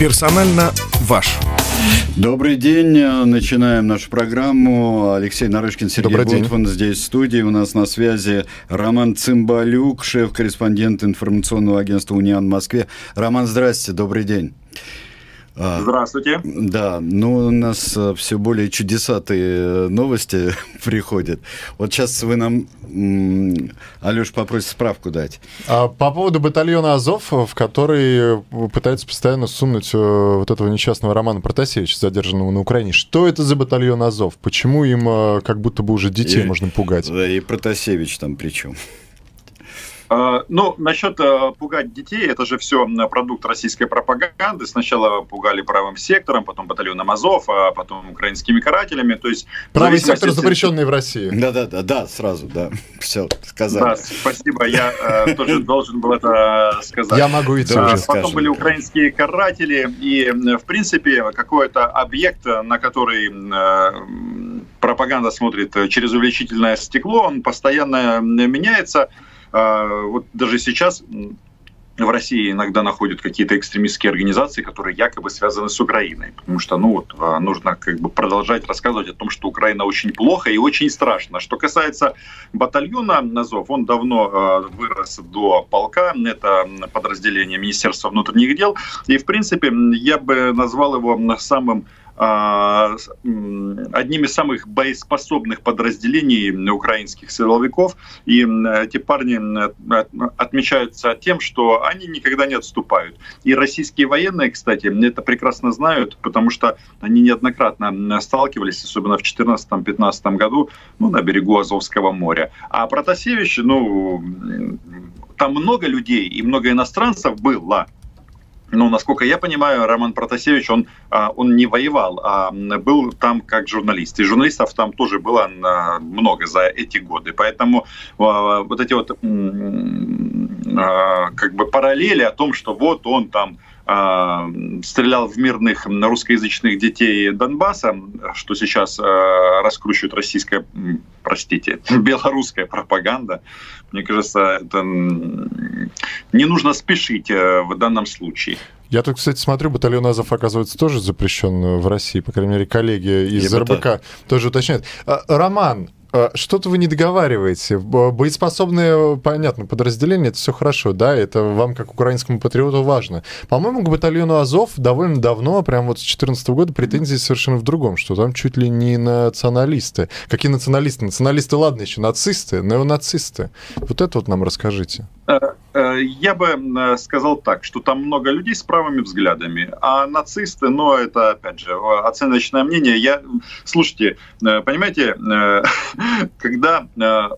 Персонально ваш. Добрый день. Начинаем нашу программу. Алексей Нарышкин, Сергей Добрый Бутман здесь в студии. У нас на связи Роман Цымбалюк, шеф-корреспондент информационного агентства «Униан» в Москве. Роман, здрасте, добрый день. А, Здравствуйте. Да, ну у нас э, все более чудесатые новости приходят. Вот сейчас вы нам, Алеш, попросите справку дать. А, по поводу батальона Азов, в который э, пытаются постоянно сунуть э, вот этого несчастного Романа Протасевича, задержанного на Украине. Что это за батальон Азов? Почему им как будто бы уже детей и, можно пугать? Да, и Протасевич там при чем? А, ну, насчет э, пугать детей, это же все продукт российской пропаганды. Сначала пугали правым сектором, потом батальоном Азов, а потом украинскими карателями. То есть, Правый сектор, запрещенный в России. Да-да-да, да, сразу, да. Все, сказали. Да, спасибо, я э, тоже должен был это сказать. Я могу и тоже Потом были украинские каратели, и, в принципе, какой-то объект, на который э, пропаганда смотрит через увеличительное стекло, он постоянно меняется. А, вот даже сейчас в России иногда находят какие-то экстремистские организации, которые якобы связаны с Украиной, потому что ну вот а, нужно как бы продолжать рассказывать о том, что Украина очень плохо и очень страшно. Что касается батальона Назов, он давно а, вырос до полка, это подразделение Министерства внутренних дел, и в принципе я бы назвал его самым одним из самых боеспособных подразделений украинских силовиков. И эти парни отмечаются тем, что они никогда не отступают. И российские военные, кстати, это прекрасно знают, потому что они неоднократно сталкивались, особенно в 2014-2015 году, ну, на берегу Азовского моря. А Протасевич, ну, там много людей и много иностранцев было, ну, насколько я понимаю, Роман Протасевич, он, а, он не воевал, а был там как журналист. И журналистов там тоже было много за эти годы. Поэтому а, вот эти вот а, как бы параллели о том, что вот он там а, стрелял в мирных русскоязычных детей Донбасса, что сейчас а, раскручивает российская, простите, белорусская пропаганда. Мне кажется, это не нужно спешить э, в данном случае. Я тут, кстати, смотрю, батальон Азов, оказывается, тоже запрещен в России. По крайней мере, коллеги из РБК это... тоже уточняют. А, Роман, а, что-то вы не договариваете. Боеспособные, понятно, подразделения, это все хорошо, да, это вам, как украинскому патриоту, важно. По-моему, к батальону Азов довольно давно, прям вот с 2014 года, претензии совершенно в другом, что там чуть ли не националисты. Какие националисты? Националисты, ладно, еще нацисты, неонацисты. Вот это вот нам расскажите. Э, э, я бы э, сказал так, что там много людей с правыми взглядами, а нацисты, ну, это, опять же, оценочное мнение. Я, слушайте, понимаете, когда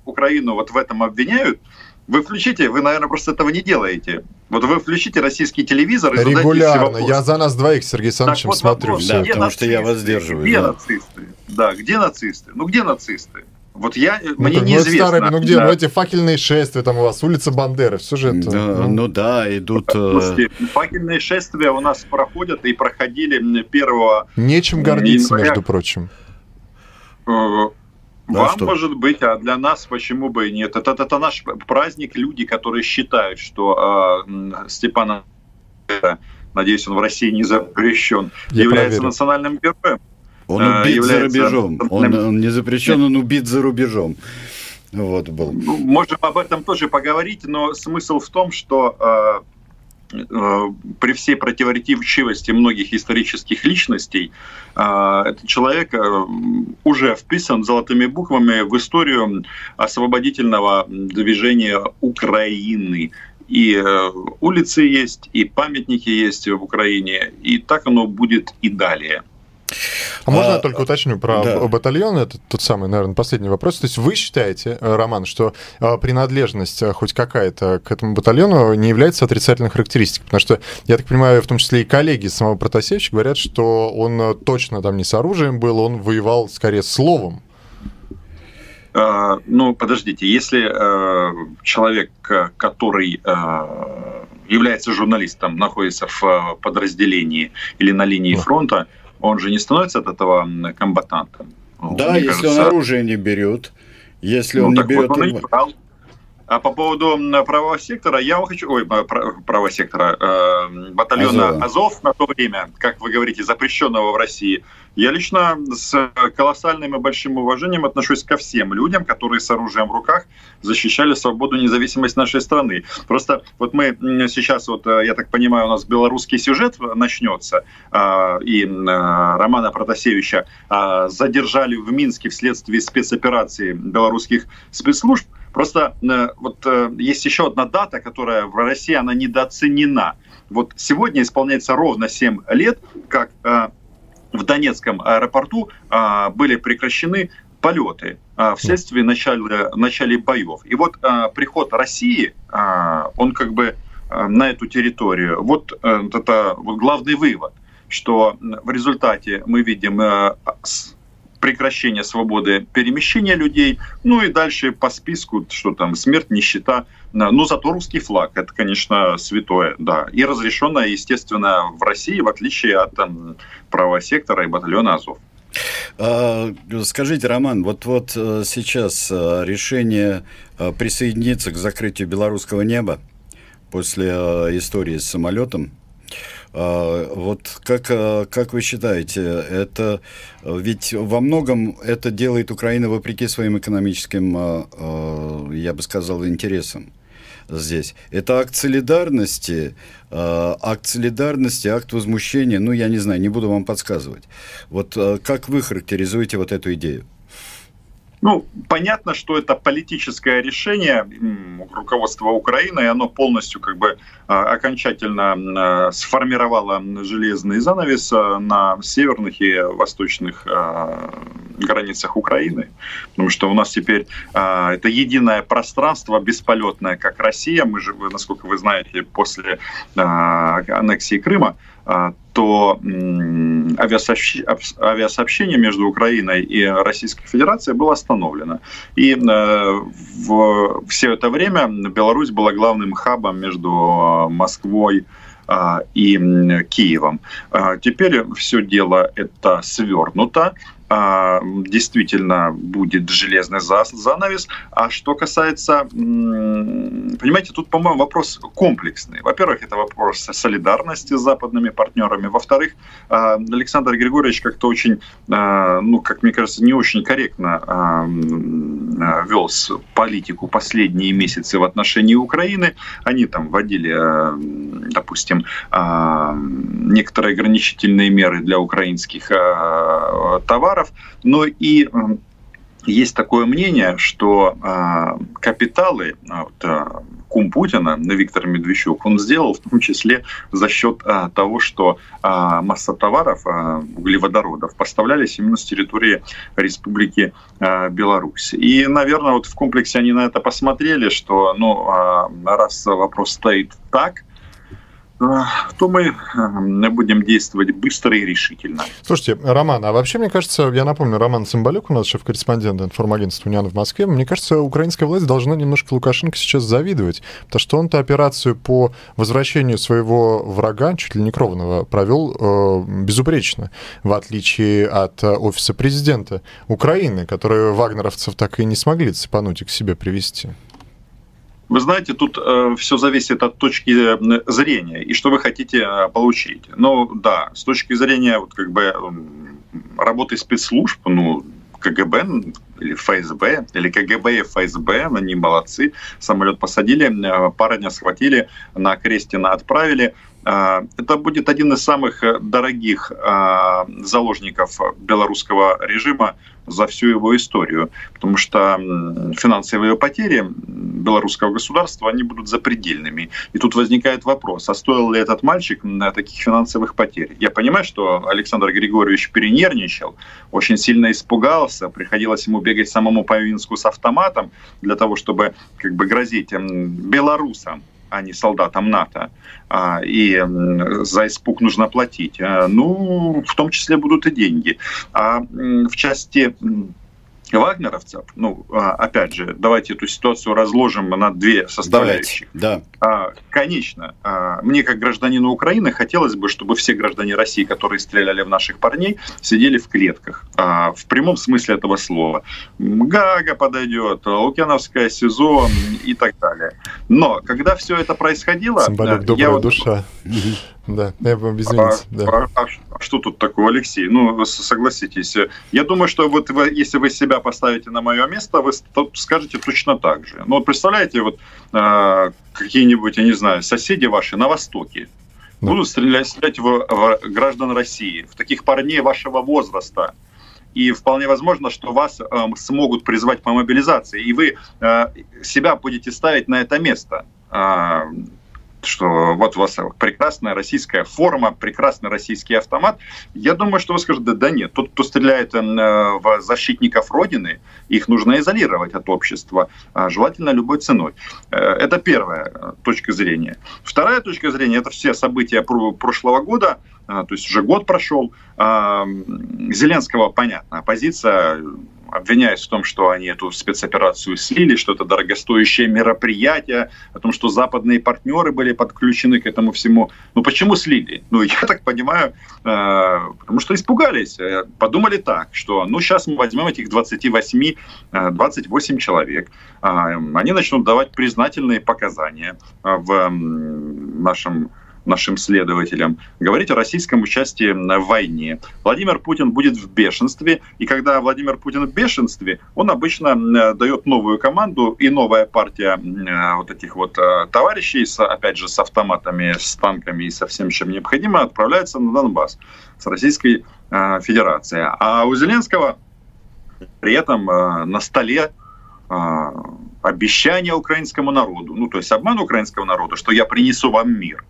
Украину вот в этом обвиняют, вы включите, вы, наверное, просто этого не делаете. Вот вы включите российский телевизор и Регулярно. Я за нас двоих, Сергей Александрович, вот смотрю. Вопрос, да, потому нацисты? что я воздерживаю. Где да. нацисты? Да, где нацисты? Ну, где нацисты? Вот я, ну, мне так, неизвестно. Ну, старые, ну где, да. ну эти факельные шествия там у вас, улица Бандеры, все же это... Да, ну... ну да, идут... Э, Слушайте, факельные шествия у нас проходят и проходили первого... Нечем гордиться, января. между прочим. Э, вам, что? может быть, а для нас почему бы и нет? Это, это, это наш праздник, люди, которые считают, что э, Степан, надеюсь, он в России не запрещен, Я является проверю. национальным героем. Он э, убит за рубежом. Он, он не запрещен, он убит за рубежом. Вот был. Ну, можем об этом тоже поговорить, но смысл в том, что э, при всей противоречивости многих исторических личностей, этот человек уже вписан золотыми буквами в историю освободительного движения Украины. И улицы есть, и памятники есть в Украине, и так оно будет и далее. А, можно я только уточню про да. батальон? Это тот самый, наверное, последний вопрос. То есть вы считаете, э, Роман, что э, принадлежность э, хоть какая-то к этому батальону не является отрицательной характеристикой? Потому что, я так понимаю, в том числе и коллеги самого Протасевича говорят, что он точно там не с оружием был, он воевал скорее словом. Uh, ну, подождите, если uh, человек, который uh, является журналистом, находится в подразделении или на линии фронта, он же не становится от этого комбатантом. Да, Мне если кажется... он оружие не берет, если ну, он не берет... Вот он и брал. А по поводу правого сектора, я вам хочу... Ой, правого сектора, э, батальона Азов. Азов на то время, как вы говорите, запрещенного в России, я лично с колоссальным и большим уважением отношусь ко всем людям, которые с оружием в руках защищали свободу и независимость нашей страны. Просто вот мы сейчас, вот э, я так понимаю, у нас белорусский сюжет начнется, а, и Романа Протасевича а, задержали в Минске вследствие спецоперации белорусских спецслужб. Просто э, вот э, есть еще одна дата, которая в России, она недооценена. Вот сегодня исполняется ровно 7 лет, как э, в Донецком аэропорту были прекращены полеты вследствие начала, начала боев. И вот приход России, он как бы на эту территорию, вот это главный вывод, что в результате мы видим прекращение свободы перемещения людей, ну и дальше по списку, что там, смерть, нищета, ну, зато русский флаг, это, конечно, святое, да. И разрешенное, естественно, в России, в отличие от там, правого сектора и батальона Азов. А, скажите, Роман, вот, вот э, сейчас э, решение э, присоединиться к закрытию белорусского неба после истории с самолетом вот как, а, как вы считаете, это ведь во многом это делает Украина вопреки своим экономическим, а, я бы сказал, интересам здесь. Это акт солидарности, акт солидарности, акт возмущения, ну, я не знаю, не буду вам подсказывать. Вот как вы характеризуете вот эту идею? Ну, понятно, что это политическое решение руководства Украины, и оно полностью как бы а, окончательно а, сформировало железный занавес а, на северных и восточных границах Украины. Потому что у нас теперь это единое пространство бесполетное, как Россия. Мы же, насколько вы знаете, после аннексии Крыма то авиасообщение между Украиной и Российской Федерацией было остановлено. И э, в все это время Беларусь была главным хабом между Москвой а, и Киевом. А, теперь все дело это свернуто. А, действительно будет железный занавес. А что касается, понимаете, тут, по-моему, вопрос комплексный. Во-первых, это вопрос солидарности с западными партнерами. Во-вторых, а, Александр Григорьевич как-то очень, а, ну, как мне кажется, не очень корректно вел политику последние месяцы в отношении Украины. Они там вводили, допустим, некоторые ограничительные меры для украинских товаров, долларов, но и есть такое мнение, что э, капиталы а, вот, кум Путина, Виктор Медведчук, он сделал в том числе за счет того, что масса товаров, углеводородов поставлялись именно с территории Республики Беларусь. И, наверное, вот в комплексе они на это посмотрели, что ну, раз вопрос стоит так, то мы будем действовать быстро и решительно. Слушайте, Роман, а вообще, мне кажется, я напомню, Роман Цымбалюк, у нас шеф-корреспондент информагентства «Униан» в Москве, мне кажется, украинская власть должна немножко Лукашенко сейчас завидовать, потому что он-то операцию по возвращению своего врага, чуть ли не кровного, провел э, безупречно, в отличие от э, офиса президента Украины, которые вагнеровцев так и не смогли цепануть и к себе привести. Вы знаете, тут э, все зависит от точки зрения и что вы хотите э, получить. Ну да, с точки зрения вот как бы работы спецслужб, ну КГБ или ФСБ, или КГБ и ФСБ, они молодцы. Самолет посадили, э, парня схватили, на Крестина отправили. Это будет один из самых дорогих заложников белорусского режима за всю его историю, потому что финансовые потери белорусского государства, они будут запредельными. И тут возникает вопрос, а стоил ли этот мальчик таких финансовых потерь? Я понимаю, что Александр Григорьевич перенервничал, очень сильно испугался, приходилось ему бегать самому по Минску с автоматом для того, чтобы как бы грозить белорусам а не солдатам НАТО. А, и за испуг нужно платить. А, ну, в том числе будут и деньги. А в части вагнеровцев, ну, а, опять же, давайте эту ситуацию разложим на две составляющих. Давайте, да. А, конечно, а, мне как гражданину Украины хотелось бы, чтобы все граждане России, которые стреляли в наших парней, сидели в клетках. В прямом смысле этого слова. Гага подойдет, Лукьяновская СИЗО и так далее. Но когда все это происходило... Цымбалюк, добрая я душа. Да, я бы извините. А, да. а, а что тут такого, Алексей? Ну, согласитесь. Я думаю, что вот вы, если вы себя поставите на мое место, вы скажете точно так же. Ну, вот представляете, вот э, какие-нибудь, я не знаю, соседи ваши на Востоке да. будут стрелять, стрелять в, в граждан России, в таких парней вашего возраста. И вполне возможно, что вас э, смогут призвать по мобилизации, и вы э, себя будете ставить на это место. Э, что вот у вас прекрасная российская форма, прекрасный российский автомат. Я думаю, что вы скажете, да, да нет, тот, кто стреляет э, в защитников Родины, их нужно изолировать от общества, а желательно любой ценой. Э, это первая э, точка зрения. Вторая точка зрения – это все события прошлого года, то есть уже год прошел. Зеленского, понятно, оппозиция обвиняют в том, что они эту спецоперацию слили, что это дорогостоящее мероприятие, о том, что западные партнеры были подключены к этому всему. Ну почему слили? Ну я так понимаю, э, потому что испугались, э, подумали так, что ну сейчас мы возьмем этих 28, 28 э, человек, они начнут давать признательные показания в нашем нашим следователям, говорить о российском участии в войне. Владимир Путин будет в бешенстве, и когда Владимир Путин в бешенстве, он обычно дает новую команду, и новая партия вот этих вот э, товарищей, опять же, с автоматами, с танками и со всем, чем необходимо, отправляется на Донбасс с Российской э, Федерацией. А у Зеленского при этом э, на столе обещание украинскому народу, ну то есть обман украинскому народу, что я принесу вам мир.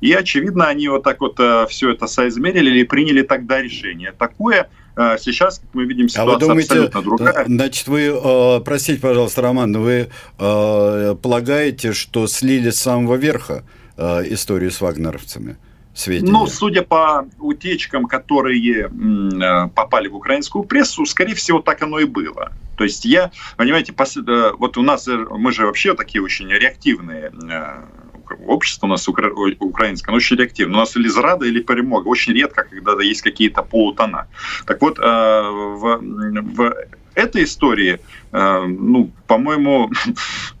И, очевидно, они вот так вот э, все это соизмерили и приняли тогда решение. Такое э, Сейчас, как мы видим, ситуация а вы думаете, абсолютно другая. Значит, вы, э, простите, пожалуйста, Роман, вы полагаете, что слили с самого верха историю с вагнеровцами? Сведения. Ну, судя по утечкам, которые попали в украинскую прессу, скорее всего, так оно и было. То есть я, понимаете, вот у нас, мы же вообще такие очень реактивные общество у нас укра... украинское, оно очень реактивно. У нас или зрада, или перемога. Очень редко, когда есть какие-то полутона. Так вот, э, в, в этой истории, э, ну, по-моему,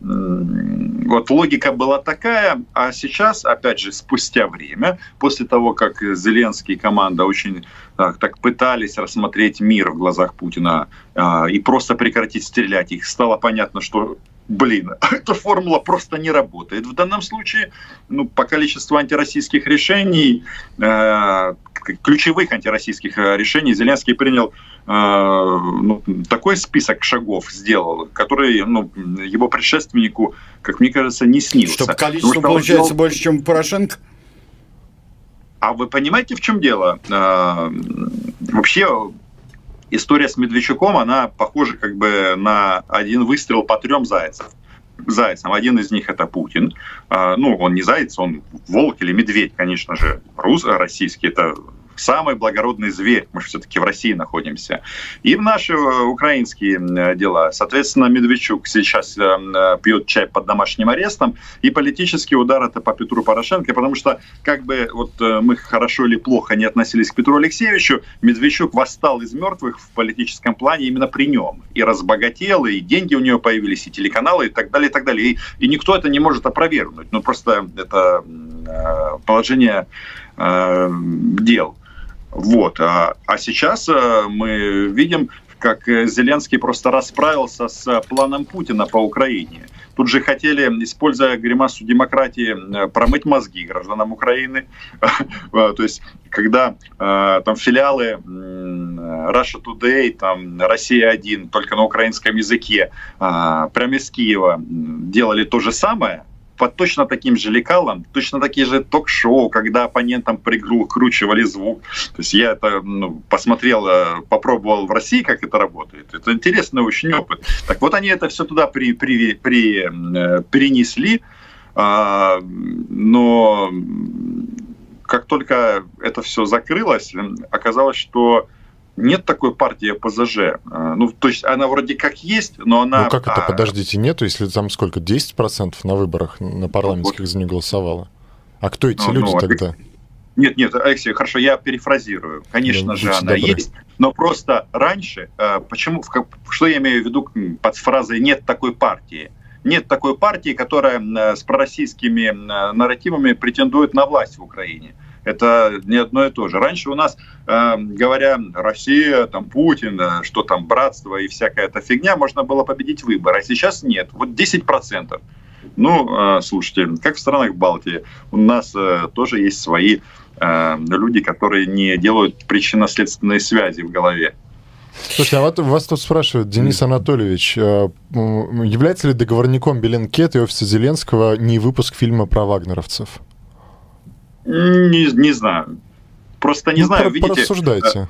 вот логика была такая, а сейчас, опять же, спустя время, после того, как Зеленский и команда очень так, так пытались рассмотреть мир в глазах Путина э, и просто прекратить стрелять, их стало понятно, что блин, эта формула просто не работает. В данном случае, ну, по количеству антироссийских решений, э, ключевых антироссийских э, решений, Зеленский принял э, ну, такой список шагов сделал, который ну, его предшественнику, как мне кажется, не снился. Чтобы количество получается сделал... больше, чем Порошенко? А вы понимаете, в чем дело? Э, вообще история с Медведчуком, она похожа как бы на один выстрел по трем зайцам зайцам. Один из них это Путин. А, ну, он не заяц, он волк или медведь, конечно же, рус, российский. Это самый благородный зверь. Мы же все-таки в России находимся. И в наши э, украинские дела. Соответственно, Медведчук сейчас э, э, пьет чай под домашним арестом. И политический удар это по Петру Порошенко, потому что как бы вот мы хорошо или плохо не относились к Петру Алексеевичу, Медведчук восстал из мертвых в политическом плане именно при нем. И разбогател, и деньги у него появились, и телеканалы, и так далее, и так далее. И, и никто это не может опровергнуть. Ну, просто это положение э, дел. Вот. А, а сейчас э, мы видим, как Зеленский просто расправился с планом Путина по Украине. Тут же хотели, используя гримасу демократии, э, промыть мозги гражданам Украины. То есть, когда э, там филиалы Russia Today, там Россия-1, только на украинском языке, прямо из Киева делали то же самое – по точно таким же лекалам, точно такие же ток-шоу, когда оппонентам прикручивали звук. То есть я это ну, посмотрел, э, попробовал в России, как это работает. Это интересный очень опыт. Так вот они это все туда при, при, при, э, перенесли, а, но как только это все закрылось, оказалось, что нет такой партии ПЗЖ. Ну, то есть она вроде как есть, но она... Ну, как это, а... подождите, нету, если там сколько, 10% на выборах на парламентских вот. за нее голосовало? А кто эти ну, люди ну, тогда? Нет, нет, Алексей, хорошо, я перефразирую. Конечно да, же, она добры. есть, но просто раньше, почему, что я имею в виду под фразой «нет такой партии»? Нет такой партии, которая с пророссийскими нарративами претендует на власть в Украине. Это не одно и то же. Раньше у нас, говоря Россия, там Путин, э, что там братство и всякая эта фигня, можно было победить выборы. А сейчас нет. Вот 10%. Ну, э, слушайте, как в странах Балтии, у нас э, тоже есть свои люди, которые не делают причинно-следственные связи в голове. Слушайте, а вот вас тут спрашивают, Денис Анатольевич, является ли договорником Беленкет и офиса Зеленского не выпуск фильма про вагнеровцев? Не, не знаю. Просто не ну, знаю, про, видите... Порассуждайте.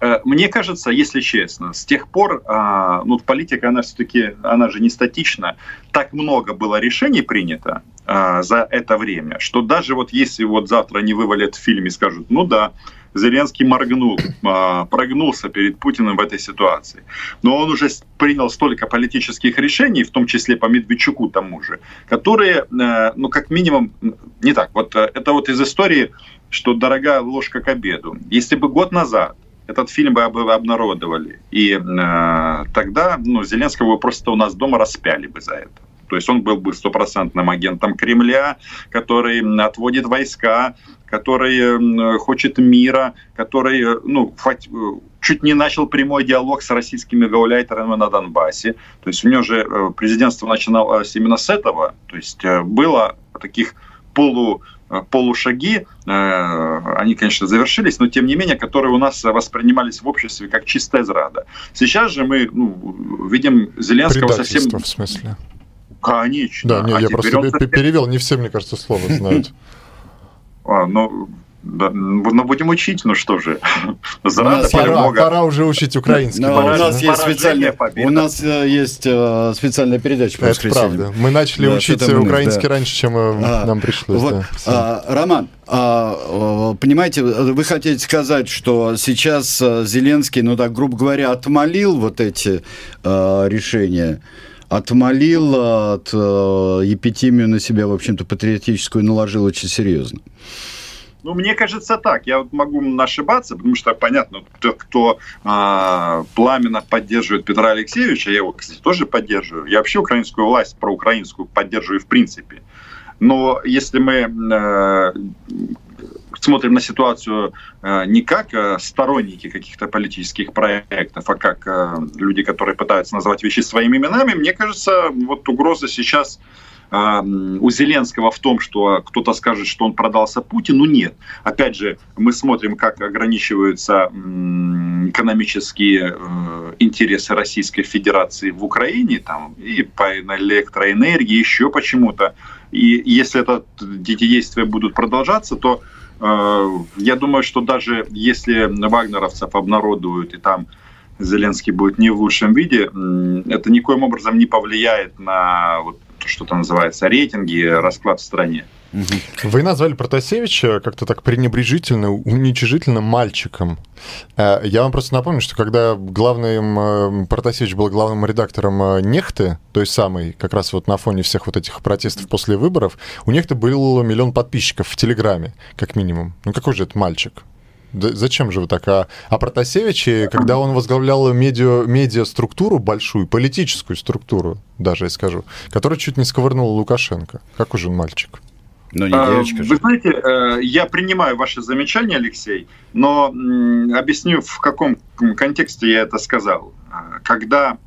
Э, э, мне кажется, если честно, с тех пор, а, ну, политика, она все-таки, она же не статична, так много было решений принято а, за это время, что даже вот если вот завтра не вывалят фильм и скажут, ну да, Зеленский моргнул, а, прогнулся перед Путиным в этой ситуации. Но он уже принял столько политических решений, в том числе по Медведчуку тому же, которые, э, ну, как минимум, не так. Вот э, это вот из истории, что дорогая ложка к обеду. Если бы год назад этот фильм бы обнародовали, и э, тогда ну, Зеленского бы просто у нас дома распяли бы за это. То есть он был бы стопроцентным агентом Кремля, который отводит войска, который хочет мира, который ну, чуть не начал прямой диалог с российскими гауляйтерами на Донбассе. То есть у него же э, президентство начиналось именно с этого. То есть э, было таких полу э, полушаги, они, конечно, завершились, но тем не менее, которые у нас воспринимались в обществе как чистая зрада. Сейчас же мы ну, видим Зеленского совсем... в смысле? Конечно. Да, не, а я просто он... перевел, не все, мне кажется, слово знают. А, ну, да, ну, будем учить, ну что же. Пора, пора уже учить украинский. Но у нас есть специальная, у нас э, есть э, специальная передача по Это правда. Мы начали да, учить украинский да. раньше, чем э, а, нам пришлось. Вот, да. а, Роман, а, понимаете, вы хотите сказать, что сейчас Зеленский, ну так, грубо говоря, отмолил вот эти а, решения, отмолил от э, епитимию на себя, в общем-то, патриотическую наложил очень серьезно. Ну, мне кажется так. Я вот могу ошибаться, потому что, понятно, тот, кто э, пламенно поддерживает Петра Алексеевича, я его, кстати, тоже поддерживаю. Я вообще украинскую власть, проукраинскую поддерживаю в принципе. Но если мы э, смотрим на ситуацию э, не как э, сторонники каких-то политических проектов, а как э, люди, которые пытаются называть вещи своими именами, мне кажется, вот угроза сейчас у Зеленского в том, что кто-то скажет, что он продался Путину, нет. Опять же, мы смотрим, как ограничиваются экономические интересы Российской Федерации в Украине, там, и по электроэнергии, еще почему-то. И если это, эти действия будут продолжаться, то Э, я думаю, что даже если вагнеровцев обнародуют и там Зеленский будет не в лучшем виде, это никоим образом не повлияет на вот, что то называется рейтинги, расклад в стране. Вы назвали Протасевича как-то так пренебрежительно, уничижительно мальчиком. Э, я вам просто напомню, что когда главным э, Протасевич был главным редактором э, Нехты, той самой, как раз вот на фоне всех вот этих протестов после выборов, у Нехты был миллион подписчиков в Телеграме, как минимум. Ну какой же это мальчик? Да, зачем же вы так? А, а Протасевич, когда он возглавлял медиа, медиа-структуру большую, политическую структуру, даже я скажу, которая чуть не сковырнула Лукашенко. Какой же он мальчик? Но не девочка же. Вы знаете, э, я принимаю ваше замечание, Алексей, но объясню, в каком контексте я это сказал. Э, когда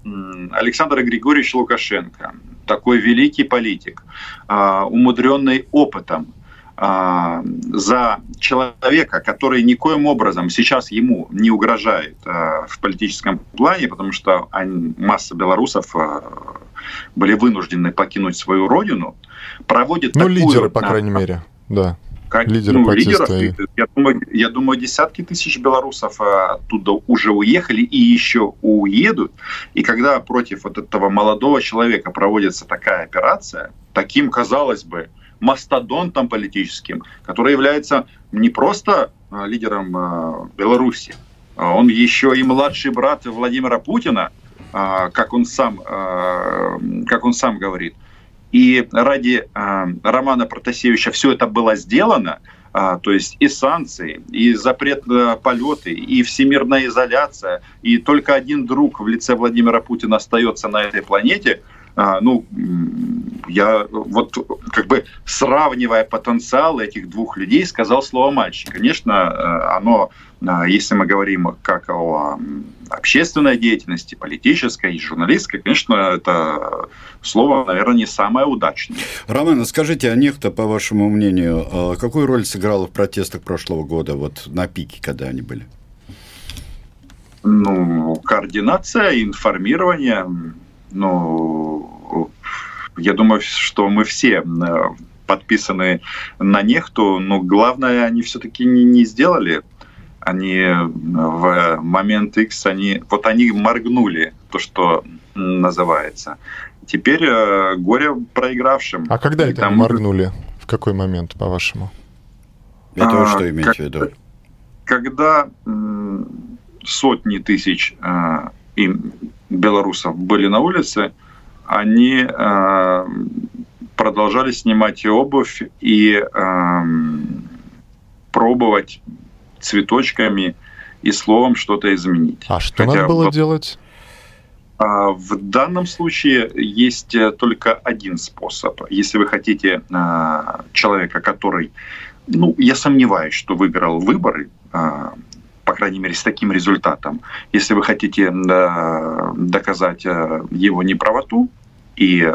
Александр Григорьевич Лукашенко, такой великий политик, э, умудренный опытом, за человека, который никоим образом сейчас ему не угрожает в политическом плане, потому что масса белорусов были вынуждены покинуть свою родину, проводит ну, такую... лидеры, по крайней мере, да. Как, лидеры ну, лидеров, я, думаю, я думаю, десятки тысяч белорусов а, оттуда уже уехали и еще уедут. И когда против вот этого молодого человека проводится такая операция, таким, казалось бы, мастодонтом политическим, который является не просто а, лидером а, Беларуси, Он еще и младший брат Владимира Путина, как он сам, как он сам говорит. И ради Романа Протасевича все это было сделано – а, то есть и санкции, и запрет на полеты, и всемирная изоляция, и только один друг в лице Владимира Путина остается на этой планете, а, ну, я вот как бы сравнивая потенциал этих двух людей, сказал слово мальчик. Конечно, э, оно, э, если мы говорим как о общественной деятельности, политической и журналистской, конечно, это слово, наверное, не самое удачное. Роман, скажите, а нефта, по вашему мнению, а какую роль сыграла в протестах прошлого года, вот на пике, когда они были? Ну, координация, информирование, ну, я думаю, что мы все э, подписаны на нефту, но главное, они все-таки не, не сделали. Они э, в момент X, они, вот они моргнули, то, что называется. Теперь э, горе проигравшим. А когда это там... моргнули? В какой момент, по-вашему? Это а, что имеете в виду? Когда сотни тысяч э, им белорусов были на улице, они э, продолжали снимать обувь и э, пробовать цветочками и словом что-то изменить. А что Хотя надо было в... делать? А, в данном случае есть э, только один способ. Если вы хотите а, человека, который, ну, я сомневаюсь, что выиграл выборы, а, по крайней мере, с таким результатом. Если вы хотите доказать э, его неправоту и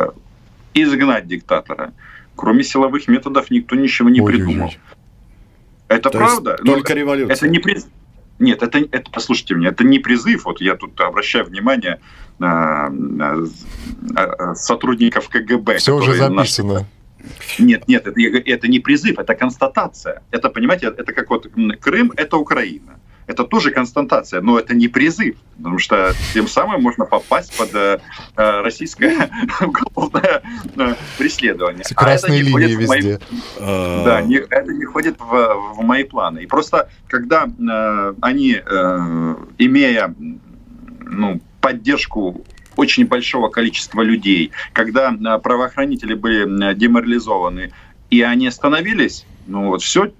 изгнать диктатора, кроме силовых методов никто ничего не придумал. Это То правда? Только революция. Это не приз... Нет, это, это, послушайте меня, это не призыв. Вот я тут обращаю внимание на, на сотрудников КГБ. Все уже записано. Наши... Нет, нет, это, это не призыв, это констатация. Это, понимаете, это как вот Крым – это Украина это тоже констатация, но это не призыв, потому что тем самым можно попасть под э, э российское уголовное э, преследование. Красные а линии везде. Мои, да, не, это не входит в, в мои планы. И просто когда э, они, э, имея ну, поддержку очень большого количества людей, когда правоохранители были деморализованы, и они остановились, ну вот все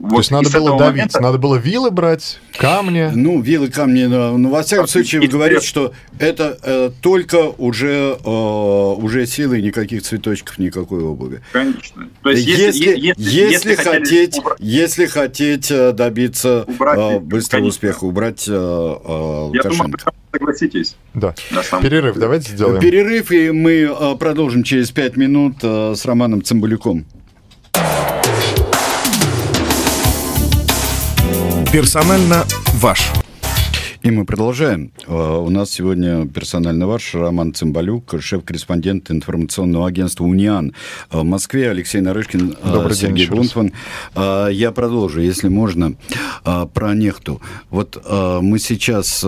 вот То есть надо было давить, момента... надо было вилы брать, камни. Ну, вилы, камни, ну, во всяком случае, вы говорите, что это э, только уже, э, уже силы, никаких цветочков, никакой обуви. Конечно. То есть, если, если, если, если, хотеть, убрать... если хотеть э, добиться убрать, э, быстрого конечно. успеха, убрать э, э, Лукашенко. думаю, согласитесь. Да. Перерыв давайте сделаем. Перерыв, и мы э, продолжим через пять минут э, с Романом Цымбалюком. Персонально ваш. И мы продолжаем. А, у нас сегодня персонально ваш Роман Цымбалюк, шеф-корреспондент информационного агентства «Униан» в Москве, Алексей Нарышкин, а, Добрый Сергей Бунтман. А, я продолжу, если можно, про нефту. Вот мы сейчас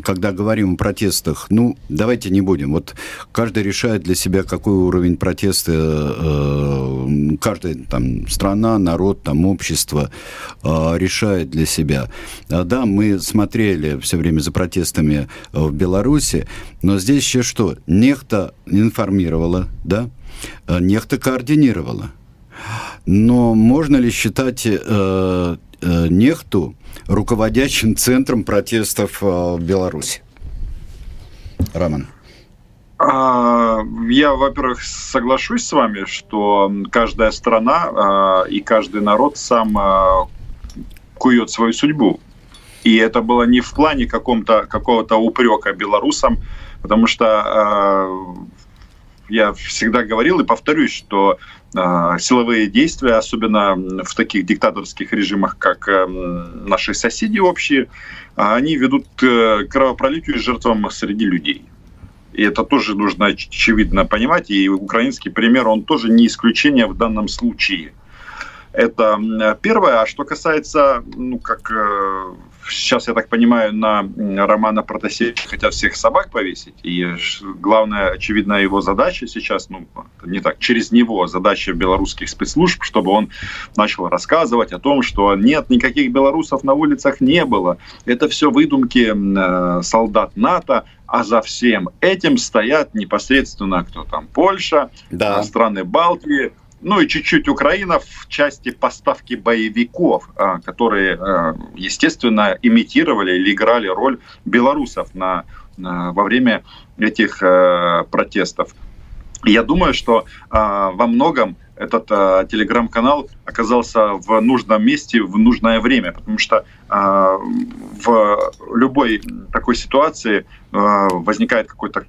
когда говорим о протестах, ну, давайте не будем. Вот каждый решает для себя, какой уровень протеста, э, каждая там страна, народ, там общество э, решает для себя. А, да, мы смотрели все время за протестами в Беларуси, но здесь еще что? Нехта информировала, да? Э, нехта координировала. Но можно ли считать э, э, нехту руководящим центром протестов э, в Беларуси? Роман. А, я, во-первых, соглашусь с вами, что каждая страна а, и каждый народ сам а, кует свою судьбу. И это было не в плане каком-то, какого-то упрека белорусам, потому что я всегда говорил и повторюсь, что силовые действия, особенно в таких диктаторских режимах, как э, наши соседи общие, они ведут к кровопролитию и жертвам среди людей. И это тоже нужно очевидно понимать. И украинский пример, он тоже не исключение в данном случае. Это первое. А что касается, ну, как э, сейчас, я так понимаю, на Романа Протасевича хотят всех собак повесить. И главная, очевидно, его задача сейчас, ну, не так, через него задача белорусских спецслужб, чтобы он начал рассказывать о том, что нет, никаких белорусов на улицах не было. Это все выдумки э, солдат НАТО, а за всем этим стоят непосредственно кто там, Польша, да. страны Балтии, ну и чуть-чуть Украина в части поставки боевиков, а, которые, а, естественно, имитировали или играли роль белорусов на, во время этих а, протестов. Я думаю, что во многом этот телеграм-канал оказался в нужном месте в нужное время, потому что в любой такой ситуации а, возникает какой-то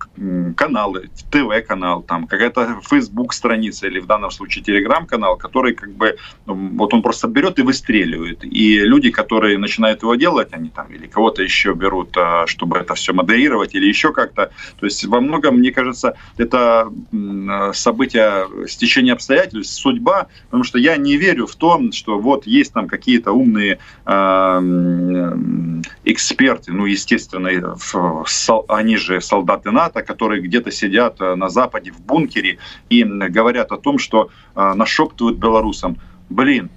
канал, ТВ-канал, там какая-то Facebook-страница или в данном случае Telegram-канал, который как бы вот он просто берет и выстреливает. И люди, которые начинают его делать, они там или кого-то еще берут, а, чтобы это все модерировать или еще как-то. То есть во многом, мне кажется, это событие стечения обстоятельств, судьба, потому что я не верю в то, что вот есть там какие-то умные э, эксперты, ну, естественно, они же солдаты НАТО, которые где-то сидят э, на Западе в бункере и говорят о том, что э, нашептывают белорусам, блин,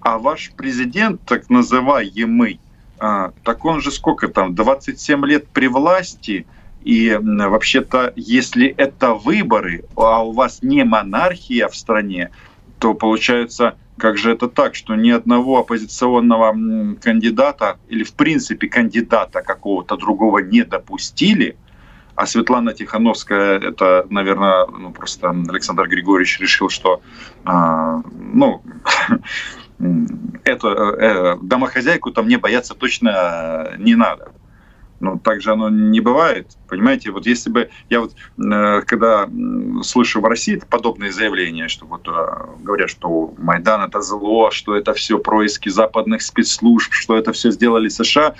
а ваш президент, так называемый, э, так он же сколько там, 27 лет при власти, и вообще-то, если это выборы, а у вас не монархия в стране, то получается, как же это так, что ни одного оппозиционного кандидата или в принципе кандидата какого-то другого не допустили, а Светлана Тихановская, это, наверное, ну, просто Александр Григорьевич решил, что, а, ну, эту э, домохозяйку там не бояться точно не надо. Но так же оно не бывает. Понимаете, вот если бы я вот, э, когда слышу в России подобные заявления, что вот э, говорят, что Майдан это зло, что это все происки западных спецслужб, что это все сделали США,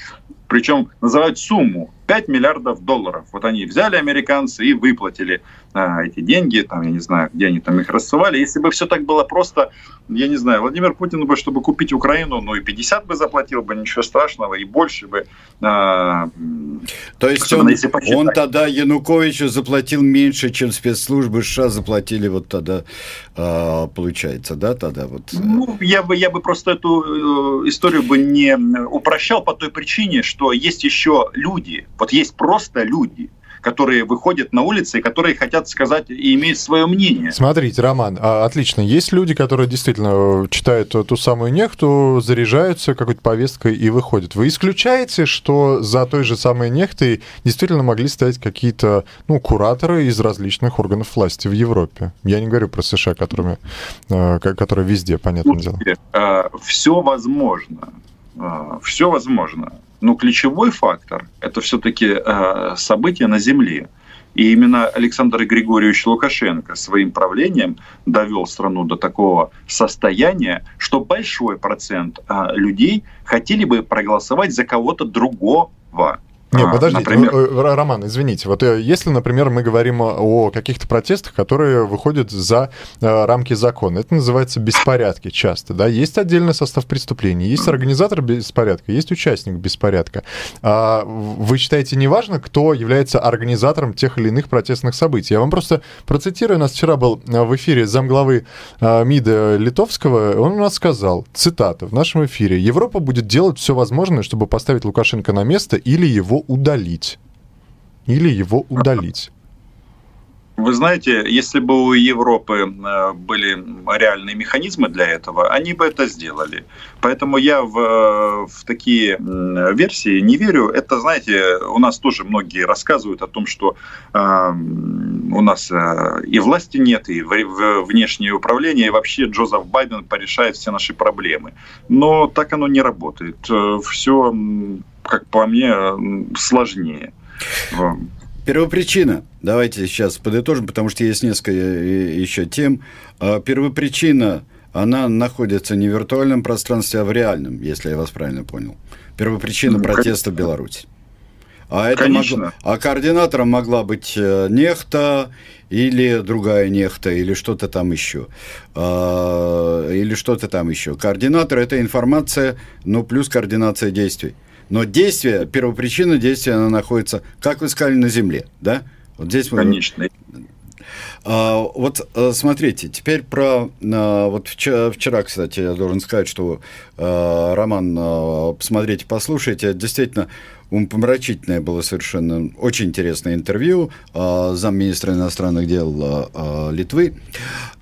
причем называют сумму 5 миллиардов долларов. Вот они взяли американцы и выплатили а, эти деньги, там, я не знаю, где они там их рассылали. Если бы все так было просто, я не знаю, Владимир Путин бы, чтобы купить Украину, ну и 50 бы заплатил бы, ничего страшного, и больше бы. А, То есть он, он тогда Януковичу заплатил меньше, чем спецслужбы США заплатили вот тогда, а, получается, да, тогда вот. Ну, я бы, я бы просто эту э, историю бы не упрощал по той причине, что есть еще люди, вот есть просто люди, которые выходят на улицы и которые хотят сказать и имеют свое мнение. Смотрите, Роман, а, отлично. Есть люди, которые действительно читают ту самую нехту, заряжаются какой-то повесткой и выходят. Вы исключаете, что за той же самой нехтой действительно могли стоять какие-то ну, кураторы из различных органов власти в Европе? Я не говорю про США, которыми, а, которые везде, понятное дело. А, Все возможно. Все возможно. Но ключевой фактор – это все-таки э, события на Земле. И именно Александр Григорьевич Лукашенко своим правлением довел страну до такого состояния, что большой процент э, людей хотели бы проголосовать за кого-то другого. Нет, а, подождите, например... Э, Роман, извините, вот э, если, например, мы говорим о каких-то протестах, которые выходят за э, рамки закона, это называется беспорядки часто, да, есть отдельный состав преступления, есть организатор беспорядка, есть участник беспорядка. А вы считаете, неважно, кто является организатором тех или иных протестных событий? Я вам просто процитирую, у нас вчера был в эфире замглавы МИДа Литовского, он у нас сказал, цитата, в нашем эфире, «Европа будет делать все возможное, чтобы поставить Лукашенко на место или его удалить. Или его удалить. Вы знаете, если бы у Европы э, были реальные механизмы для этого, они бы это сделали. Поэтому я в, э, в такие версии не верю. Это, знаете, у нас тоже многие рассказывают о том, что э, у нас э, и власти нет, и внешнее управление, и вообще Джозеф Байден порешает все наши проблемы. Но так оно не работает. Все как по мне, сложнее. Первопричина. Давайте сейчас подытожим, потому что есть несколько э, еще тем. А, первопричина, она находится не в виртуальном пространстве, а в реальном, если я вас правильно понял. Первопричина ну, протеста в Беларуси. А, это Конечно. Могло, а координатором могла быть э, нехта или другая нехта, или что-то там еще. А, или что-то там еще. Координатор – это информация, ну, плюс координация действий. Но действие, первопричина действия, она находится, как вы сказали, на Земле, да? Вот здесь мы... Конечно. А, вот э, смотрите, теперь про... А, вот вчера, вчера, кстати, я должен сказать, что а, роман «Посмотрите, послушайте», действительно умопомрачительное было совершенно очень интересное интервью э, замминистра иностранных дел э, Литвы.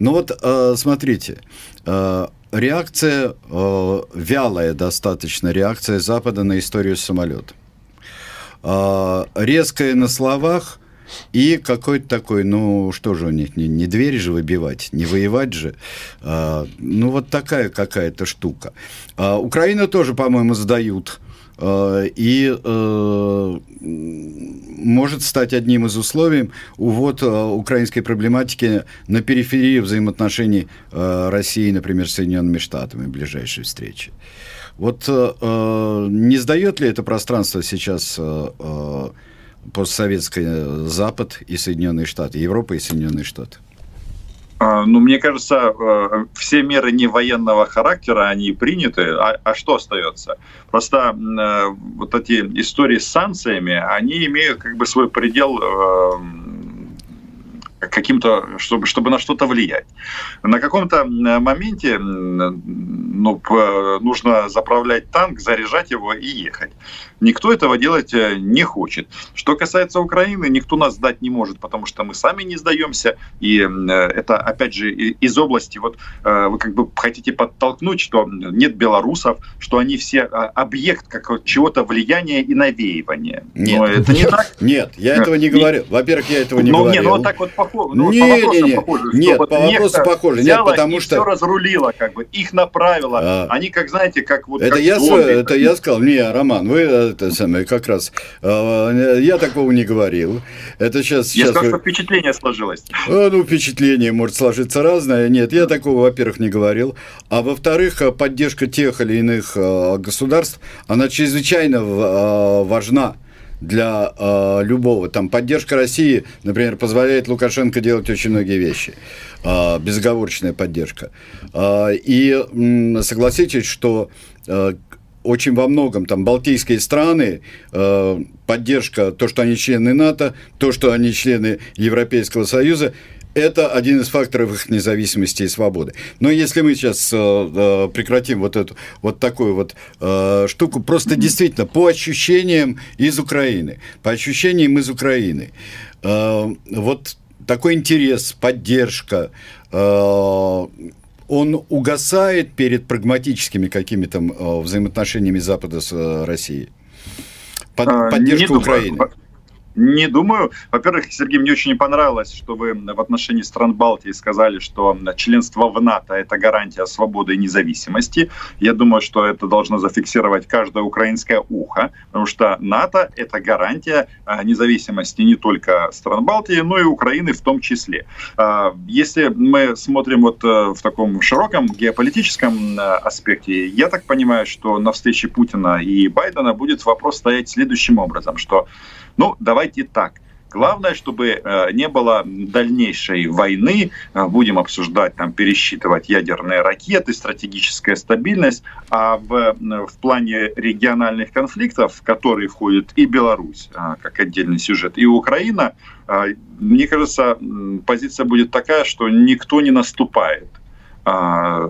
Ну вот, э, смотрите, э, реакция, э, вялая достаточно реакция Запада на историю самолета. Э, резкая на словах, и какой-то такой, ну что же у них, не, не двери же выбивать, не воевать же. А, ну вот такая какая-то штука. А, Украина тоже, по-моему, сдают Э, и э, может стать одним из условий увод э, украинской проблематики на периферии взаимоотношений России, например, с Соединенными Штатами в ближайшей встрече. Вот не сдает ли это пространство сейчас постсоветский Запад и Соединенные Штаты, Европа и Соединенные Штаты? А, ну, мне кажется, э, все меры не военного характера, они приняты, а, а что остается? Просто э, вот эти истории с санкциями, они имеют как бы свой предел э, каким-то, чтобы, чтобы на что-то влиять. На каком-то моменте ну, нужно заправлять танк, заряжать его и ехать. Никто этого делать э, не хочет. Что касается Украины, никто нас сдать не может, потому что мы сами не сдаемся. И э, это, опять же, из области, вот э, вы как бы хотите подтолкнуть, что нет белорусов, что они все объект как чего-то влияния и навеивания. Нет, Но это не так. Нет, я этого не говорил. Во-первых, я этого не ну, говорил. Не, ну вот так вот похоже. Ну, не, по не, не. похоже. Нет, по вопросу похоже. Нет, потому что... все разрулило, как бы, их направило. А... Они, как знаете, как вот... Это, как я, зомби, это я сказал. Не, Роман, вы это самое, как раз. А, я такого не говорил. Это сейчас... Я сейчас сказал, вы... что впечатление сложилось. А, ну, впечатление может сложиться разное. Нет, я такого, во-первых, не говорил. А во-вторых, поддержка тех или иных а, государств, она чрезвычайно важна для э, любого. Там поддержка России, например, позволяет Лукашенко делать очень многие вещи. Э, безоговорочная поддержка. Э, и э, согласитесь, что э, очень во многом там балтийские страны, э, поддержка, то, что они члены НАТО, то, что они члены Европейского Союза, это один из факторов их независимости и свободы. Но если мы сейчас э, э прекратим вот эту вот такую вот э, штуку, просто действительно по ощущениям из Украины, по ощущениям из Украины, э, вот такой интерес, поддержка, э, он угасает перед прагматическими какими-то взаимоотношениями Запада с Россией? Под, а, поддержка Украины. Не думаю. Во-первых, Сергей, мне очень не понравилось, что вы в отношении стран Балтии сказали, что членство в НАТО – это гарантия свободы и независимости. Я думаю, что это должно зафиксировать каждое украинское ухо, потому что НАТО – это гарантия а, независимости не только стран Балтии, но и Украины в том числе. А, если мы смотрим вот э, в таком широком геополитическом э, аспекте, я так понимаю, что на встрече Путина и Байдена будет вопрос стоять следующим образом, что ну, давайте так. Главное, чтобы э, не было дальнейшей войны. Э, будем обсуждать, там, пересчитывать ядерные ракеты, стратегическая стабильность. А в, э, в плане региональных конфликтов, в которые входит и Беларусь, как отдельный сюжет, и Украина, мне кажется, позиция будет такая, что никто не наступает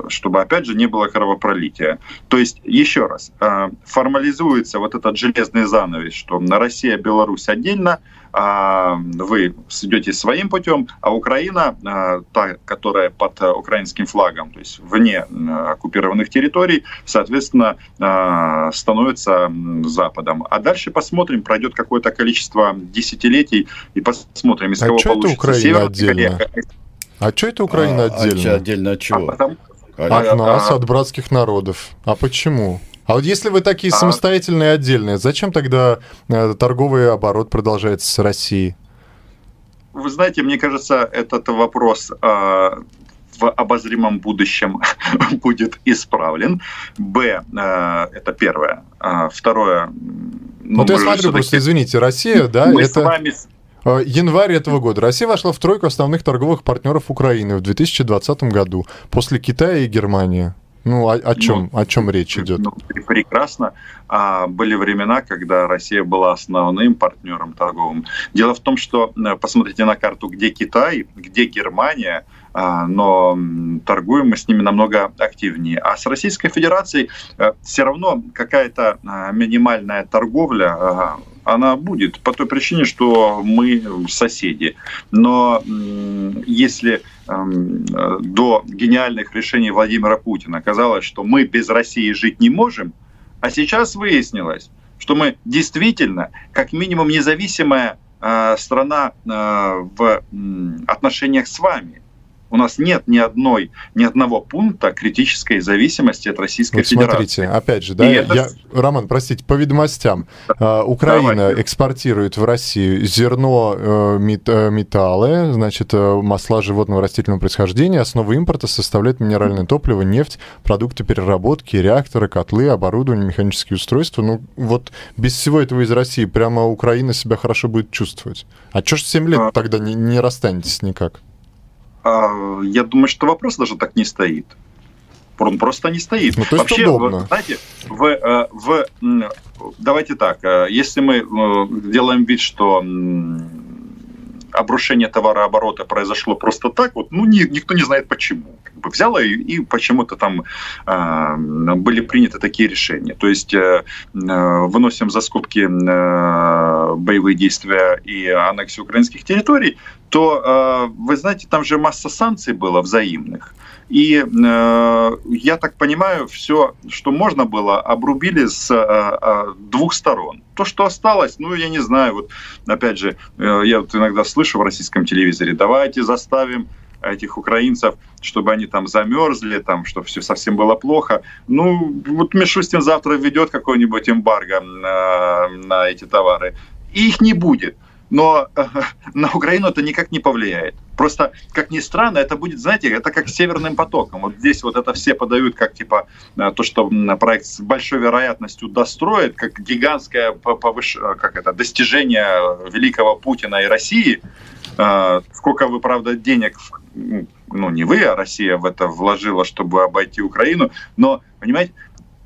чтобы, опять же, не было кровопролития. То есть, еще раз, а, формализуется вот этот железный занавес, что Россия, Беларусь отдельно, а, вы идете своим путем, а Украина, та, которая под украинским флагом, то есть вне оккупированных территорий, соответственно, становится Западом. А дальше посмотрим, пройдет какое-то количество десятилетий, и посмотрим, из а кого получится Северная Корея, а что это Украина а, отдельно? А, отдельно от чего? А потому... От нас, от братских народов. А почему? А вот если вы такие а... самостоятельные отдельные, зачем тогда э, торговый оборот продолжается с Россией? Вы знаете, мне кажется, этот вопрос э, в обозримом будущем будет исправлен. Б, э, это первое. Э, второе, Ну, вот я смотрю, просто извините, Россия, да, мы это... С вами январь этого года Россия вошла в тройку основных торговых партнеров Украины в 2020 году после Китая и Германии. Ну, о, о чем, ну, о чем речь идет? Ну, прекрасно. А, были времена, когда Россия была основным партнером торговым. Дело в том, что э, посмотрите на карту, где Китай, где Германия, а, но торгуем мы с ними намного активнее. А с Российской Федерацией э, все равно какая-то минимальная торговля она будет по той причине, что мы соседи. Но если эм, до гениальных решений Владимира Путина казалось, что мы без России жить не можем, а сейчас выяснилось, что мы действительно, как минимум, независимая э, страна э, в отношениях с вами у нас нет ни одной, ни одного пункта критической зависимости от Российской вот Федерации. Смотрите, опять же, да, я, это... Роман, простите, по ведомостям. Да. Украина Давайте. экспортирует в Россию зерно, э, э, металлы, значит, э, масла животного растительного происхождения. Основа импорта составляет минеральное топливо, нефть, продукты переработки, реакторы, котлы, оборудование, механические устройства. Ну, вот без всего этого из России прямо Украина себя хорошо будет чувствовать. А что ж 7 лет а... тогда не, не расстанетесь никак? А, я думаю, что вопрос даже так не стоит. Он просто не стоит. Ну, Вообще, удобно. знаете, в, э, в, давайте так, э, если мы э, делаем вид, что обрушение товарооборота произошло просто так, вот, ну, ни, никто не знает почему. Как бы взяло и, и почему-то там э, были приняты такие решения. То есть э, выносим за скобки э, боевые действия и аннексию украинских территорий, то, э, вы знаете, там же масса санкций было взаимных. И э, я так понимаю, все, что можно было, обрубили с э, э, двух сторон. То, что осталось, ну, я не знаю, вот опять же, э, я вот иногда слышу в российском телевизоре, давайте заставим этих украинцев, чтобы они там замерзли, там, чтобы все совсем было плохо. Ну, вот Мишустин завтра введет какой-нибудь эмбарго на, на эти товары, и их не будет но э, на Украину это никак не повлияет. Просто, как ни странно, это будет, знаете, это как северным потоком. Вот здесь вот это все подают как типа э, то, что проект с большой вероятностью достроит, как гигантское повыш... Э, как это, достижение великого Путина и России. Сколько вы, правда, денег, ну не вы, а Россия в это вложила, чтобы обойти Украину, но, понимаете,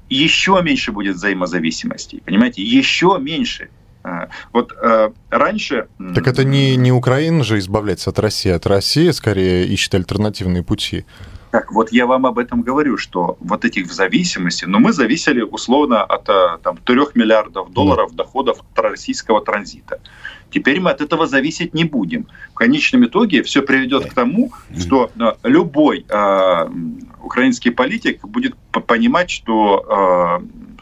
еще меньше будет взаимозависимости, понимаете, еще меньше. А, вот э, раньше... Так это не, не Украина же избавляется от России, от России скорее ищет альтернативные пути. Так вот я вам об этом говорю, что вот этих в зависимости, но мы зависели условно от э, там, 3 миллиардов долларов да. доходов от российского транзита. Теперь мы от этого зависеть не будем. В конечном итоге все приведет к тому, что э, любой э, украинский политик будет понимать, что э,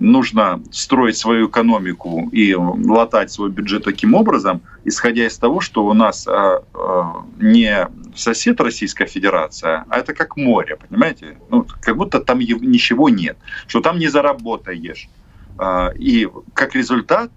нужно строить свою экономику и латать свой бюджет таким образом, исходя из того, что у нас а, а, не сосед Российская Федерация, а это как море, понимаете? Ну, как будто там ничего нет, что там не заработаешь. А, и как результат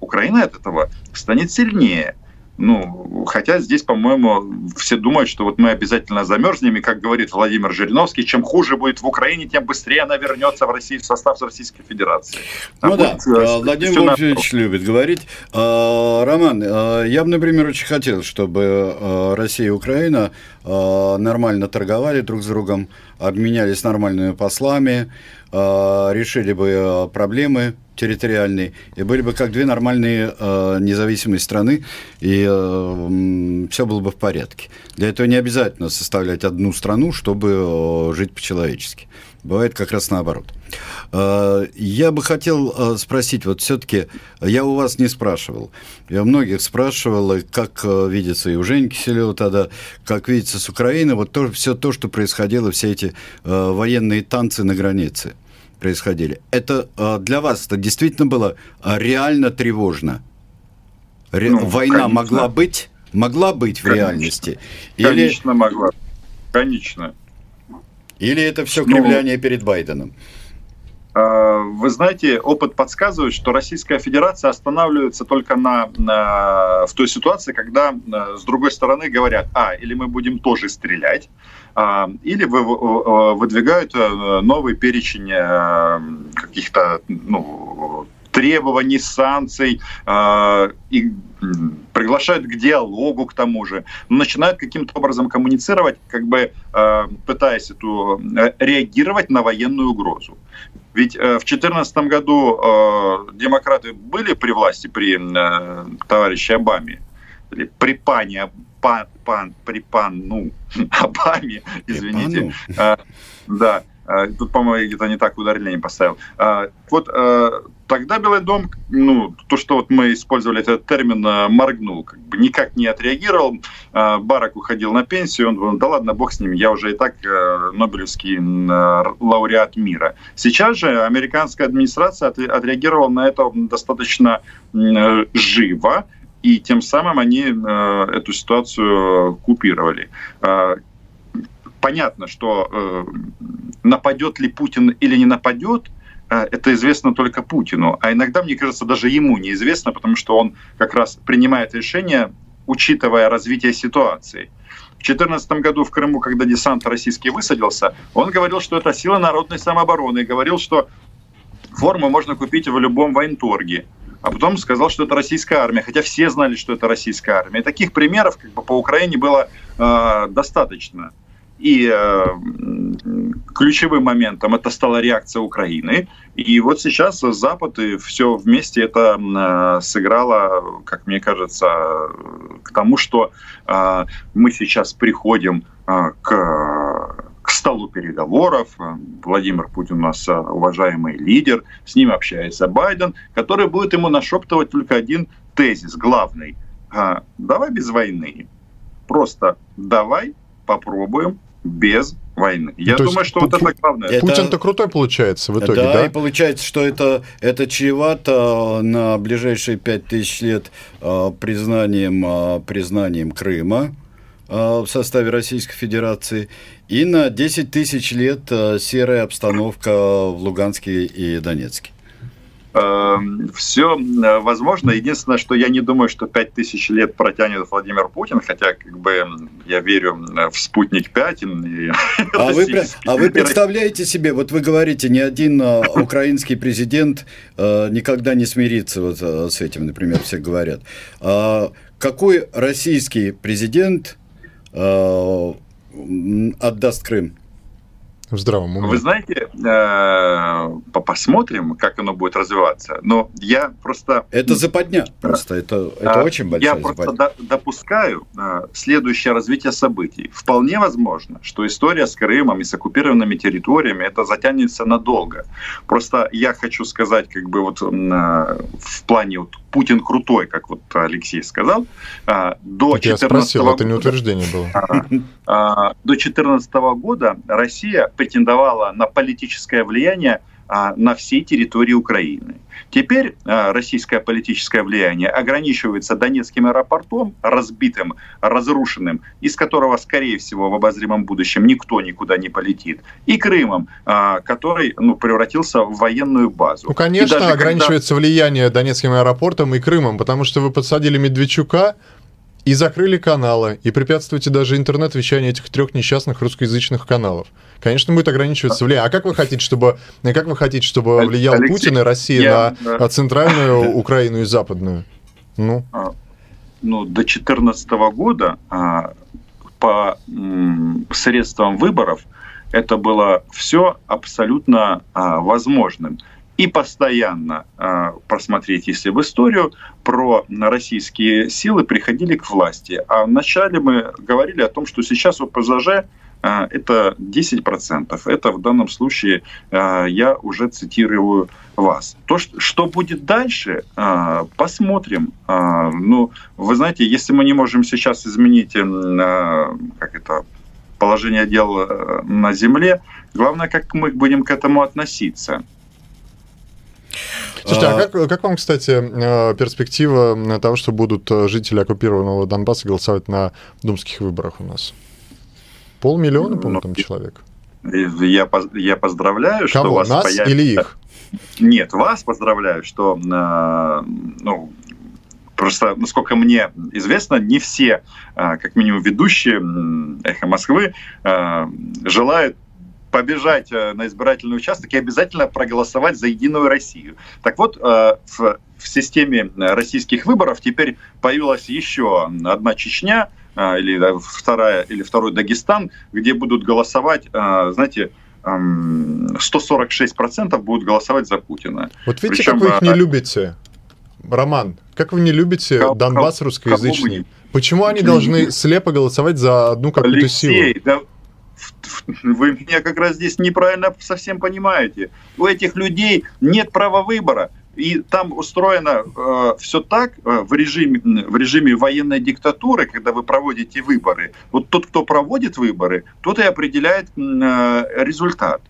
Украина от этого станет сильнее. Ну, хотя здесь, по-моему, все думают, что вот мы обязательно замерзнем, и, как говорит Владимир Жириновский, чем хуже будет в Украине, тем быстрее она вернется в, Россию, в состав Российской Федерации. Ну а да, вот, э, Владимир Владимирович любит говорить. А, Роман, я бы, например, очень хотел, чтобы Россия и Украина нормально торговали друг с другом, обменялись нормальными послами, решили бы проблемы территориальные, и были бы как две нормальные э, независимые страны, и э, все было бы в порядке. Для этого не обязательно составлять одну страну, чтобы э, жить по-человечески. Бывает как раз наоборот. Э, я бы хотел э, спросить, вот все-таки я у вас не спрашивал. Я многих спрашивал, как э, видится и у Жени Киселева тогда, как видится с Украиной, вот то, все то, что происходило, все эти военные танцы на границе происходили. Это а, для вас это действительно было а, реально тревожно? Ре... Ну, Война конечно. могла быть? Могла быть в конечно. реальности? Или... Конечно, могла. Конечно. Или это все ну, кривляние перед Байденом? А, вы знаете, опыт подсказывает, что Российская Федерация останавливается только на, на, в той ситуации, когда с другой стороны говорят, а, или мы будем тоже стрелять, или выдвигают э, новый перечень э, каких-то ну, требований, санкций, э, и приглашают к диалогу к тому же, начинают каким-то образом коммуницировать, как бы пытаясь эту, реагировать на военную угрозу. Ведь в 2014 году демократы были при власти при э, товарище Обаме, или при пане пан, пан, при пан, ну, Обаме, извините. Э, да, э, тут, по-моему, где-то не так ударение поставил. Э, вот э, Тогда Белый дом, ну, то, что вот мы использовали этот термин, э, моргнул, как бы никак не отреагировал. Э, Барак уходил на пенсию, он говорил, да ладно, бог с ним, я уже и так э, Нобелевский лауреат мира. Сейчас же американская администрация отреагировала на это достаточно живо, и тем самым они эту ситуацию купировали понятно, что нападет ли Путин или не нападет, это известно только Путину. А иногда, мне кажется, даже ему неизвестно, потому что он как раз принимает решения, учитывая развитие ситуации. В 2014 году в Крыму, когда десант российский высадился, он говорил, что это сила народной самообороны, говорил, что форму можно купить в любом военторге. А потом сказал, что это российская армия, хотя все знали, что это российская армия. И таких примеров как бы, по Украине было э, достаточно. И э, ключевым моментом это стала реакция Украины. И вот сейчас Запад и все вместе это э, сыграло, как мне кажется, к тому, что э, мы сейчас приходим э, к столу переговоров. Владимир Путин у нас э, уважаемый лидер, с ним общается Байден, который будет ему нашептывать только один тезис, главный. «А, давай без войны. Просто давай попробуем без войны. Я То думаю, что вот это главное. Путин-то крутой получается в итоге, да? Да, и получается, что это, это чревато на ближайшие пять тысяч лет признанием, признанием Крыма в составе Российской Федерации и на 10 тысяч лет серая обстановка в Луганске и Донецке. Эм, все э, возможно. Единственное, что я не думаю, что 5000 лет протянет Владимир Путин, хотя как бы я верю в спутник 5. И... А, вы, а вы представляете себе, вот вы говорите, ни один э, украинский президент э, никогда не смирится вот с этим, например, все говорят. А какой российский президент отдаст Крым? В здравом уме. Вы знаете, э, посмотрим, как оно будет развиваться. Но я просто... Это западня просто, это, это очень большая Я западня. просто допускаю э, следующее развитие событий. Вполне возможно, что история с Крымом и с оккупированными территориями, это затянется надолго. Просто я хочу сказать, как бы вот э, в плане вот Путин крутой, как вот Алексей сказал, до 14 года... это не утверждение было. До 14 года Россия претендовала на политическое влияние а, на всей территории Украины. Теперь а, российское политическое влияние ограничивается Донецким аэропортом, разбитым, разрушенным, из которого, скорее всего, в обозримом будущем никто никуда не полетит, и Крымом, а, который ну, превратился в военную базу. Ну, конечно, ограничивается когда... влияние Донецким аэропортом и Крымом, потому что вы подсадили Медведчука, и закрыли каналы, и препятствуете даже интернет-вещанию этих трех несчастных русскоязычных каналов. Конечно, будет ограничиваться влияние. А как вы хотите, чтобы, как вы хотите, чтобы влиял Алексей, Путин и Россия я, на да. центральную Украину и западную? Ну, а, ну до 2014 года а, по средствам выборов это было все абсолютно а, возможным и постоянно э, просмотреть, если в историю, про российские силы приходили к власти. А вначале мы говорили о том, что сейчас ОПЗЖ э, это 10%. Это в данном случае э, я уже цитирую вас. То, что будет дальше, посмотрим. Ну, вы знаете, если мы не можем сейчас изменить как это, положение дел на Земле, главное, как мы будем к этому относиться. Слушайте, а, а как, как вам, кстати, э, перспектива того, что будут э, жители оккупированного Донбасса голосовать на думских выборах у нас? Полмиллиона, по-моему, ну, там человек. Я, я поздравляю, Кого, что у вас нас появится... или их? Нет, вас поздравляю, что э, ну, Просто, насколько мне известно, не все, как минимум ведущие «Эхо Москвы» желают побежать на избирательный участок и обязательно проголосовать за Единую Россию. Так вот, в, в системе российских выборов теперь появилась еще одна Чечня, или вторая, или второй Дагестан, где будут голосовать, знаете, 146% будут голосовать за Путина. Вот видите, Причем, как вы их не любите? Роман, как вы не любите кого, Донбасс русскоязычный? Почему они должны слепо голосовать за одну какую-то силу? Да, вы меня как раз здесь неправильно совсем понимаете. У этих людей нет права выбора. И там устроено э, все так э, в, режиме, в режиме военной диктатуры, когда вы проводите выборы. Вот тот, кто проводит выборы, тот и определяет э, результат.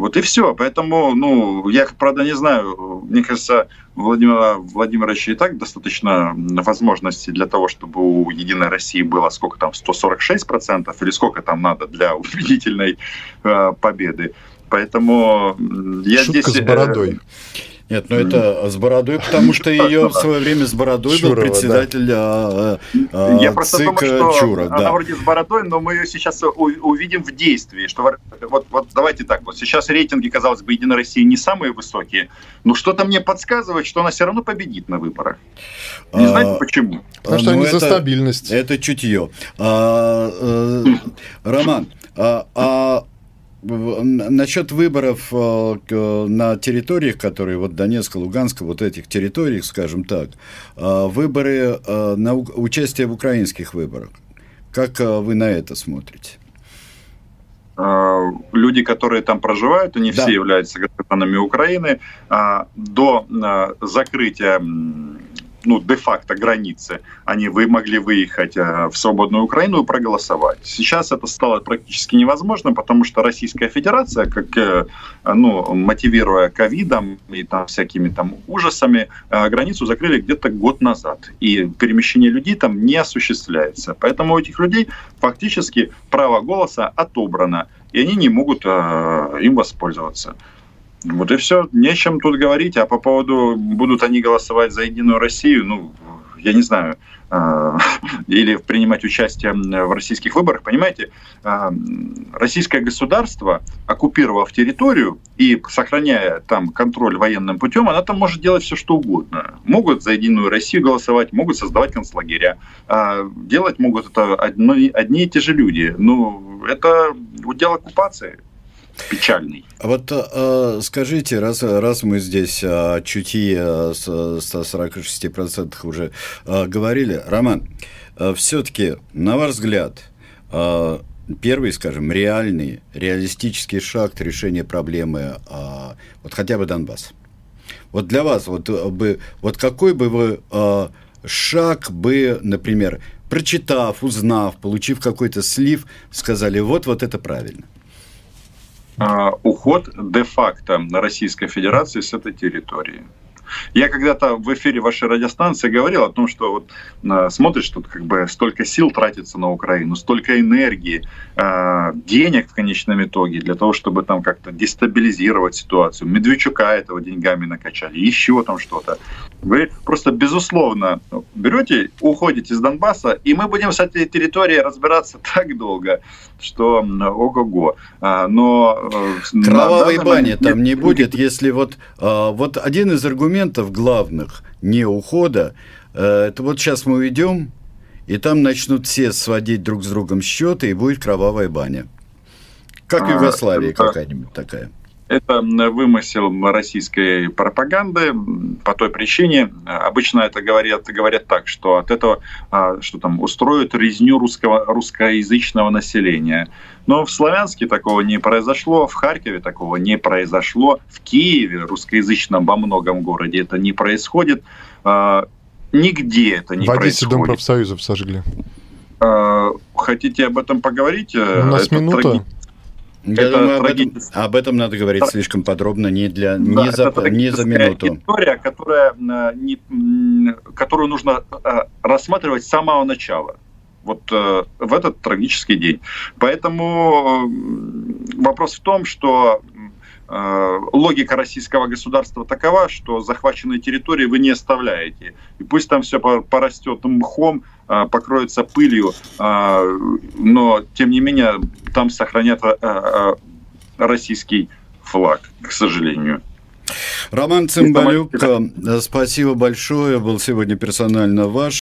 Вот и все. Поэтому, ну, я, правда, не знаю, мне кажется, Владимира Владимировича и так достаточно возможностей для того, чтобы у Единой России было сколько там, 146% или сколько там надо для убедительной э, победы. Поэтому я Шутка здесь... с бородой. Нет, ну это с бородой, потому что ее в свое время с бородой Чурова, был председатель да. а, Я просто ЦИК думаю, что Чуров. Она да. вроде с бородой, но мы ее сейчас увидим в действии. Что вот, вот давайте так, вот сейчас рейтинги, казалось бы, Единой России не самые высокие, но что-то мне подсказывает, что она все равно победит на выборах. Не а, знаете почему? Потому что ну, они это, за стабильность. Это чутье. А, а, Роман, а, а Насчет выборов э, на территориях, которые вот Донецка, Луганска, вот этих территориях, скажем так, э, выборы э, на участие в украинских выборах. Как вы на это смотрите? Люди, которые там проживают, они да. все являются гражданами Украины. До закрытия ну, де-факто границы, они вы могли выехать э, в свободную Украину и проголосовать. Сейчас это стало практически невозможно, потому что Российская Федерация, как, э, ну, мотивируя ковидом и там всякими там ужасами, э, границу закрыли где-то год назад. И перемещение людей там не осуществляется. Поэтому у этих людей фактически право голоса отобрано, и они не могут им воспользоваться. Вот и все. Нечем тут говорить. А по поводу, будут они голосовать за Единую Россию, ну, я не знаю, а, или принимать участие в российских выборах. Понимаете, а, российское государство, оккупировав территорию и сохраняя там контроль военным путем, она там может делать все, что угодно. Могут за Единую Россию голосовать, могут создавать концлагеря. А, делать могут это одни, одни и те же люди. Ну, это удел оккупации печальный. А вот э, скажите, раз, раз мы здесь о чутье с 146% уже э, говорили, Роман, э, все-таки, на ваш взгляд, э, первый, скажем, реальный, реалистический шаг к решению проблемы, э, вот хотя бы Донбасс. Вот для вас, вот, бы, вот какой бы вы э, шаг бы, например, прочитав, узнав, получив какой-то слив, сказали, вот, вот это правильно – уход де-факто Российской Федерации с этой территории. Я когда-то в эфире вашей радиостанции говорил о том, что вот э, смотришь, тут как бы столько сил тратится на Украину, столько энергии, э, денег в конечном итоге для того, чтобы там как-то дестабилизировать ситуацию. Медведчука этого деньгами накачали, еще там что-то. Вы просто безусловно берете, уходите из Донбасса, и мы будем с этой территорией разбираться так долго, что ого-го. А, но э, кровавой бани там не будет, если вот а, вот один из аргументов главных не ухода, э, это вот сейчас мы уйдем, и там начнут все сводить друг с другом счеты, и будет кровавая баня. Как в а, Югославии какая-нибудь такая. Это вымысел российской пропаганды по той причине, обычно это говорят, говорят так, что от этого, а, что там, устроят резню русского, русскоязычного населения. Но в Славянске такого не произошло, в Харькове такого не произошло, в Киеве, русскоязычном во многом городе, это не происходит. А, нигде это не в Одессе происходит. Дом профсоюзов сожгли. А, хотите об этом поговорить? У нас это минута. Траги... Я это думаю, об этом, об этом надо говорить да. слишком подробно, не, для, не, да, за, не за минуту. История, которая, э, не, которую нужно э, рассматривать с самого начала. Вот э, в этот трагический день. Поэтому вопрос в том, что логика российского государства такова, что захваченные территории вы не оставляете. И пусть там все порастет мхом, покроется пылью, а, но тем не менее там сохранят а, российский флаг, к сожалению. Роман Цымбалюк, спасибо большое. Был сегодня персонально ваш.